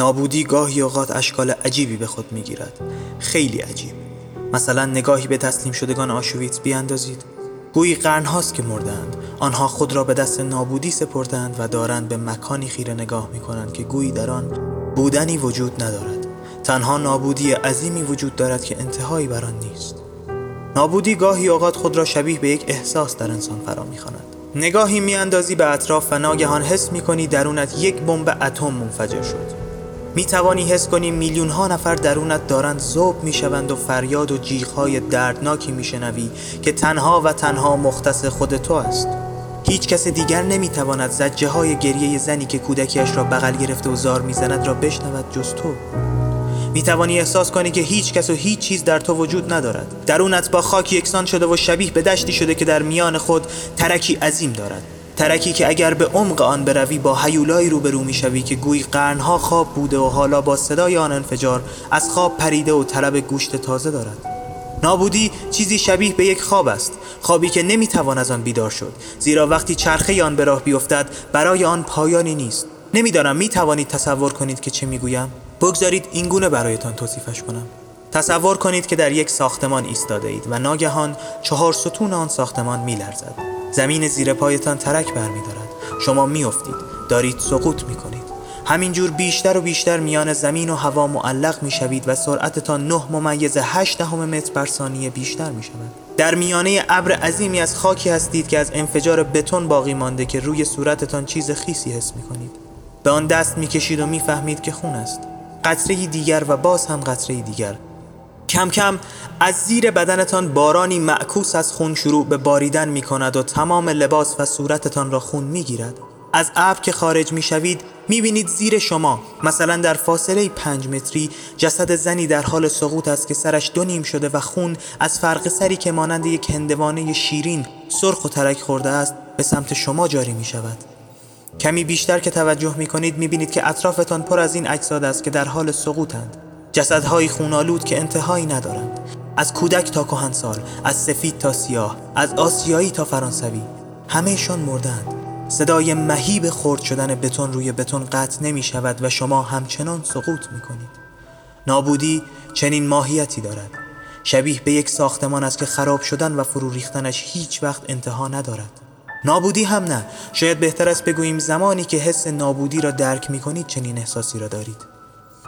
نابودی گاهی اوقات اشکال عجیبی به خود می‌گیرد. خیلی عجیب. مثلا نگاهی به تسلیم شدگان آشویتس بیاندازید. گویی قرنهاست که مردند آنها خود را به دست نابودی سپردند و دارند به مکانی خیره نگاه می کنند که گویی در آن بودنی وجود ندارد. تنها نابودی عظیمی وجود دارد که انتهایی بر آن نیست. نابودی گاهی اوقات خود را شبیه به یک احساس در انسان فرا می‌خواند. نگاهی میاندازی به اطراف و ناگهان حس می‌کنی درونت یک بمب اتم منفجر شد. می توانی حس کنی میلیون ها نفر درونت دارند زوب می شوند و فریاد و های دردناکی می شنوی که تنها و تنها مختص خود تو است. هیچ کس دیگر نمی تواند زجه های گریه زنی که کودکیش را بغل گرفته و زار می‌زند را بشنود جز تو. می توانی احساس کنی که هیچ کس و هیچ چیز در تو وجود ندارد. درونت با خاک یکسان شده و شبیه به دشتی شده که در میان خود ترکی عظیم دارد. ترکی که اگر به عمق آن بروی با حیولایی روبرو می‌شوی که گویی قرنها خواب بوده و حالا با صدای آن انفجار از خواب پریده و طلب گوشت تازه دارد. نابودی چیزی شبیه به یک خواب است خوابی که نمی‌توان از آن بیدار شد زیرا وقتی چرخه آن به راه بیفتد برای آن پایانی نیست. نمی‌دانم می توانید تصور کنید که چه می‌گویم. بگذارید اینگونه برایتان توصیفش کنم. تصور کنید که در یک ساختمان ایستاده اید و ناگهان چهار ستون آن ساختمان میلرزد. زمین زیر پایتان ترک برمیدارد. شما میافتید. دارید سقوط می‌کنید. همینجور بیشتر و بیشتر میان زمین و هوا معلق می‌شوید و سرعتتان نه ممیز هشت دهم متر بر ثانیه بیشتر می‌شود. در میانه ابر عظیمی از خاکی هستید که از انفجار بتون باقی مانده که روی صورتتان چیز خیسی حس می‌کنید. به آن دست می‌کشید و می‌فهمید که خون است. قطره دیگر و باز هم قطره دیگر. کم کم از زیر بدنتان بارانی معکوس از خون شروع به باریدن می کند و تمام لباس و صورتتان را خون می گیرد. از ابر که خارج می شوید می بینید زیر شما مثلا در فاصله پنج متری جسد زنی در حال سقوط است که سرش دو نیم شده و خون از فرق سری که مانند یک هندوانه شیرین سرخ و ترک خورده است به سمت شما جاری می شود. کمی بیشتر که توجه می کنید می بینید که اطرافتان پر از این اجساد است که در حال سقوطند. جسدهای خونالود که انتهایی ندارند. از کودک تا کهنسال از سفید تا سیاه از آسیایی تا فرانسوی. همهشان مردند. صدای مهیب خرد شدن بتون روی بتون قطع نمی شود و شما همچنان سقوط می کنید نابودی چنین ماهیتی دارد. شبیه به یک ساختمان است که خراب شدن و فرو ریختنش هیچ وقت انتها ندارد. نابودی هم نه. شاید بهتر است بگوییم زمانی که حس نابودی را درک می کنید چنین احساسی را دارید.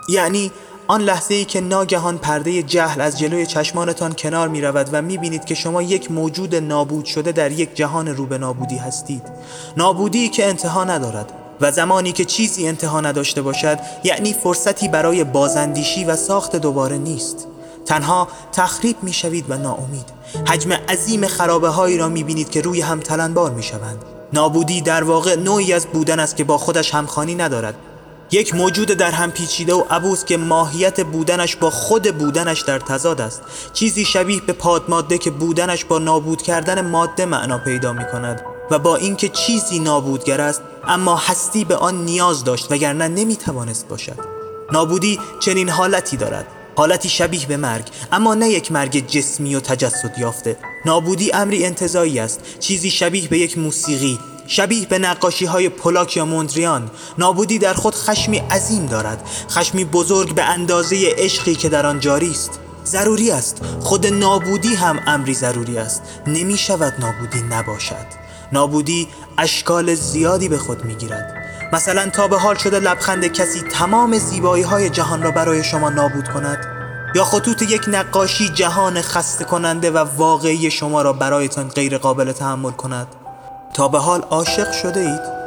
یعنی آن لحظه ای که ناگهان پرده جهل از جلوی چشمانتان کنار می رود و می بینید که شما یک موجود نابود شده در یک جهان رو به نابودی هستید. نابودی که انتها ندارد و زمانی که چیزی انتها نداشته باشد یعنی فرصتی برای بازندیشی و ساخت دوباره نیست. تنها تخریب می شوید و ناامید. حجم عظیم خرابه هایی را می بینید که روی هم تلنبار می شوند نابودی در واقع نوعی از بودن است که با خودش همخانی ندارد. یک موجود در هم پیچیده و عبوس که ماهیت بودنش با خود بودنش در تضاد است. چیزی شبیه به پادماده که بودنش با نابود کردن ماده معنا پیدا می کند و با اینکه چیزی نابودگر است اما هستی به آن نیاز داشت وگرنه نمی توانست باشد. نابودی چنین حالتی دارد. حالتی شبیه به مرگ اما نه یک مرگ جسمی و تجسد یافته. نابودی امری انتظایی است. چیزی شبیه به یک موسیقی شبیه به نقاشی های پولاک یا موندریان. نابودی در خود خشمی عظیم دارد. خشمی بزرگ به اندازه عشقی که در آن جاری است. ضروری است. خود نابودی هم امری ضروری است. نمی شود نابودی نباشد. نابودی اشکال زیادی به خود می گیرد. مثلا تا به حال شده لبخند کسی تمام زیبایی های جهان را برای شما نابود کند؟ یا خطوط یک نقاشی جهان خسته کننده و واقعی شما را برایتان غیر قابل تحمل کند؟ تا به حال عاشق شده اید؟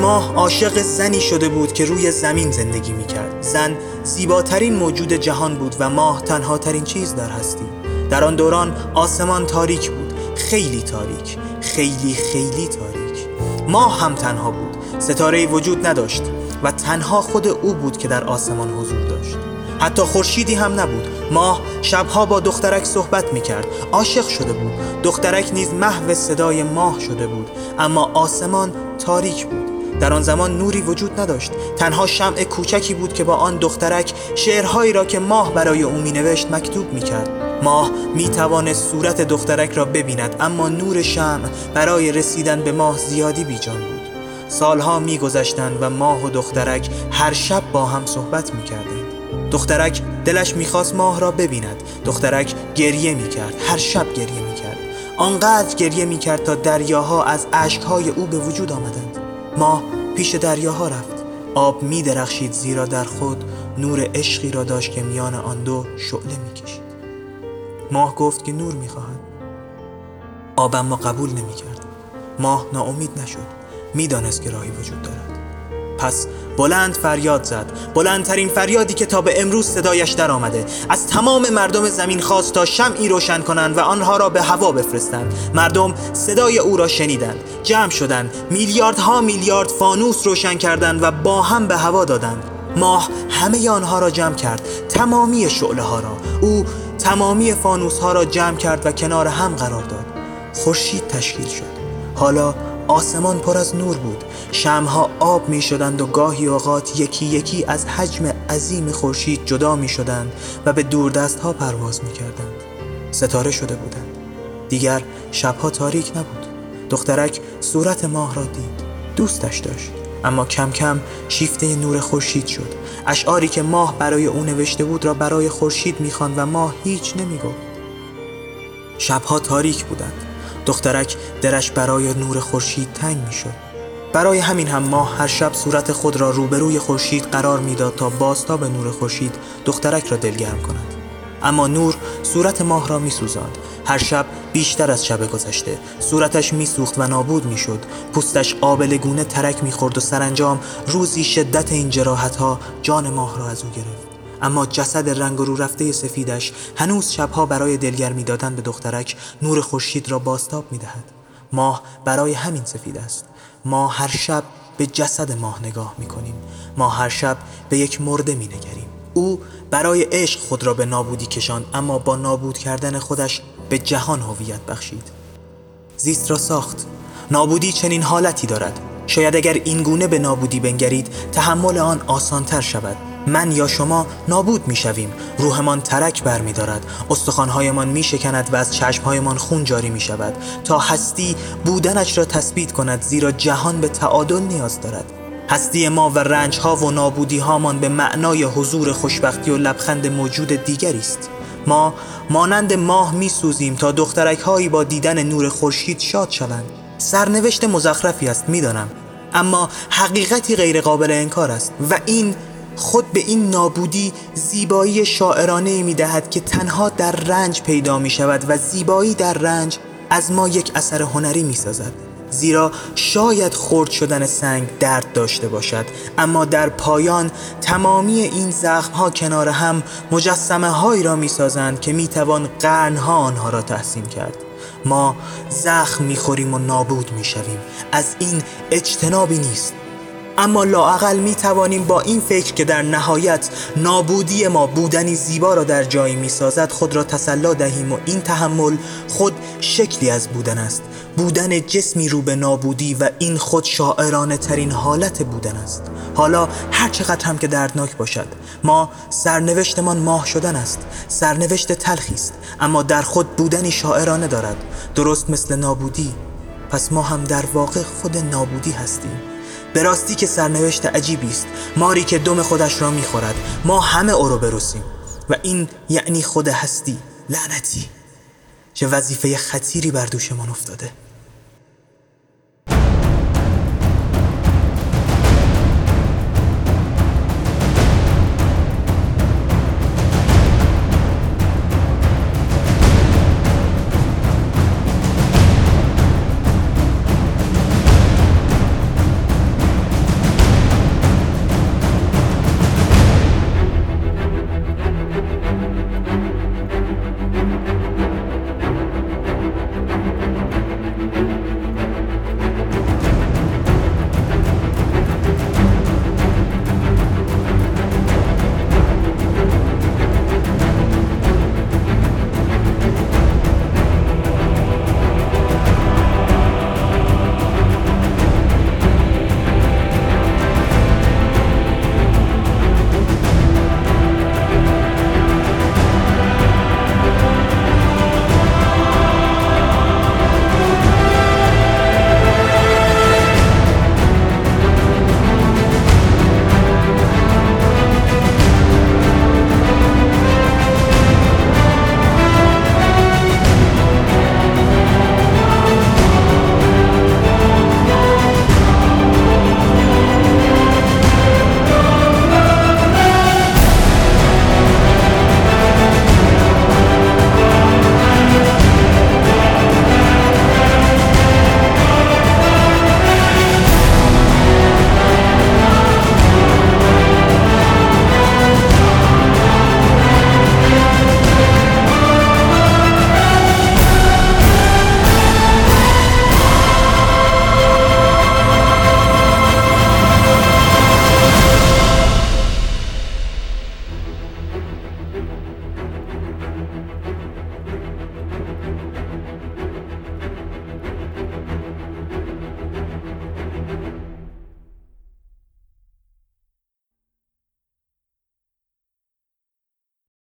ماه عاشق زنی شده بود که روی زمین زندگی می کرد زن زیباترین موجود جهان بود و ماه تنها ترین چیز در هستی. در آن دوران آسمان تاریک بود. خیلی تاریک. خیلی خیلی تاریک. ماه هم تنها بود. ستاره وجود نداشت و تنها خود او بود که در آسمان حضور داشت. حتی خورشیدی هم نبود. ماه شبها با دخترک صحبت می کرد عاشق شده بود. دخترک نیز محو صدای ماه شده بود. اما آسمان تاریک بود. در آن زمان نوری وجود نداشت. تنها شمع کوچکی بود که با آن دخترک شعرهایی را که ماه برای او می نوشت مکتوب می کرد ماه می توانست صورت دخترک را ببیند اما نور شمع برای رسیدن به ماه زیادی بیجان بود. سالها می گذشتند و ماه و دخترک هر شب با هم صحبت می کردند دخترک دلش می‌خواست ماه را ببیند. دخترک گریه می‌کرد. هر شب گریه می‌کرد. آنقدر گریه می‌کرد تا دریاها از اشکهای او به وجود آمدند. ماه پیش دریاها رفت. آب میدرخشید زیرا در خود نور عشقی را داشت که میان آن دو شعله می‌کشید. ماه گفت که نور می‌خواهد. آب اما قبول نمی‌کرد. ماه ناامید نشد. می‌دانست که راهی وجود دارد. پس بلند فریاد زد. بلندترین فریادی که تا به امروز صدایش در آمده از تمام مردم زمین خواست تا شمعی روشن کنند و آنها را به هوا بفرستند. مردم صدای او را شنیدند. جمع شدند. میلیاردها میلیارد فانوس روشن کردند و با هم به هوا دادند. ماه همه آنها را جمع کرد. تمامی شعله ها را. او تمامی فانوس ها را جمع کرد و کنار هم قرار داد. خورشید تشکیل شد. حالا آسمان پر از نور بود. شمها آب می شدند و گاهی اوقات یکی یکی از حجم عظیم خورشید جدا می شدند و به دوردست ها پرواز می کردند. ستاره شده بودند. دیگر شبها تاریک نبود. دخترک صورت ماه را دید. دوستش داشت. اما کم کم شیفته نور خورشید شد. اشعاری که ماه برای او نوشته بود را برای خورشید می‌خواند و ماه هیچ نمی‌گفت. شبها تاریک بودند. دخترک درش برای نور خورشید تنگ می‌شد. برای همین هم ماه هر شب صورت خود را روبروی خورشید قرار می‌داد تا به نور خورشید دخترک را دلگرم کند. اما نور صورت ماه را میسوزاند. هر شب بیشتر از شب گذشته صورتش میسوخت و نابود می‌شد. پوستش آبلگونه ترک می‌خورد و سرانجام روزی شدت این جراحت ها جان ماه را از او گرفت. اما جسد رنگ رو رفته سفیدش هنوز شبها برای دلگرمی دادن به دخترک نور خورشید را باستاب می‌دهد. ماه برای همین سفید است. ما هر شب به جسد ماه نگاه می‌کنیم. ما هر شب به یک مرده مینگریم. او برای عشق خود را به نابودی کشاند اما با نابود کردن خودش به جهان هویت بخشید. زیست را ساخت. نابودی چنین حالتی دارد. شاید اگر این گونه به نابودی بنگرید تحمل آن آسانتر شود. من یا شما نابود می شویم روحمان ترک بر می دارد. استخوانهایمان می شکند و از چشمهایمان خون جاری می شود. تا هستی بودنش را تثبیت کند زیرا جهان به تعادل نیاز دارد. هستی ما و رنج ها و نابودی هامان به معنای حضور خوشبختی و لبخند موجود دیگری است. ما مانند ماه می سوزیم تا دخترک هایی با دیدن نور خورشید شاد شوند. سرنوشت مزخرفی است می‌دانم اما حقیقتی غیرقابل انکار است و این خود به این نابودی زیبایی شاعرانه می دهد که تنها در رنج پیدا می شود و زیبایی در رنج از ما یک اثر هنری می سازد زیرا شاید خرد شدن سنگ درد داشته باشد اما در پایان تمامی این زخم ها کنار هم مجسمه هایی را می سازند که می توان قرن ها آنها را تحسین کرد. ما زخم می خوریم و نابود می شویم از این اجتنابی نیست. اما لاعقل می توانیم با این فکر که در نهایت نابودی ما بودنی زیبا را در جایی می سازد خود را تسلا دهیم و این تحمل خود شکلی از بودن است. بودن جسمی رو به نابودی و این خود شاعرانه ترین حالت بودن است. حالا هر چقدر هم که دردناک باشد ما سرنوشتمان ماه شدن است سرنوشت تلخی است اما در خود بودنی شاعرانه دارد. درست مثل نابودی پس ما هم در واقع خود نابودی هستیم. به راستی که سرنوشت عجیبی است. ماری که دم خودش را می‌خورد. ما همه او رو برسیم و این یعنی خود هستی لعنتی. چه وظیفه خطیری بر دوشمان افتاده.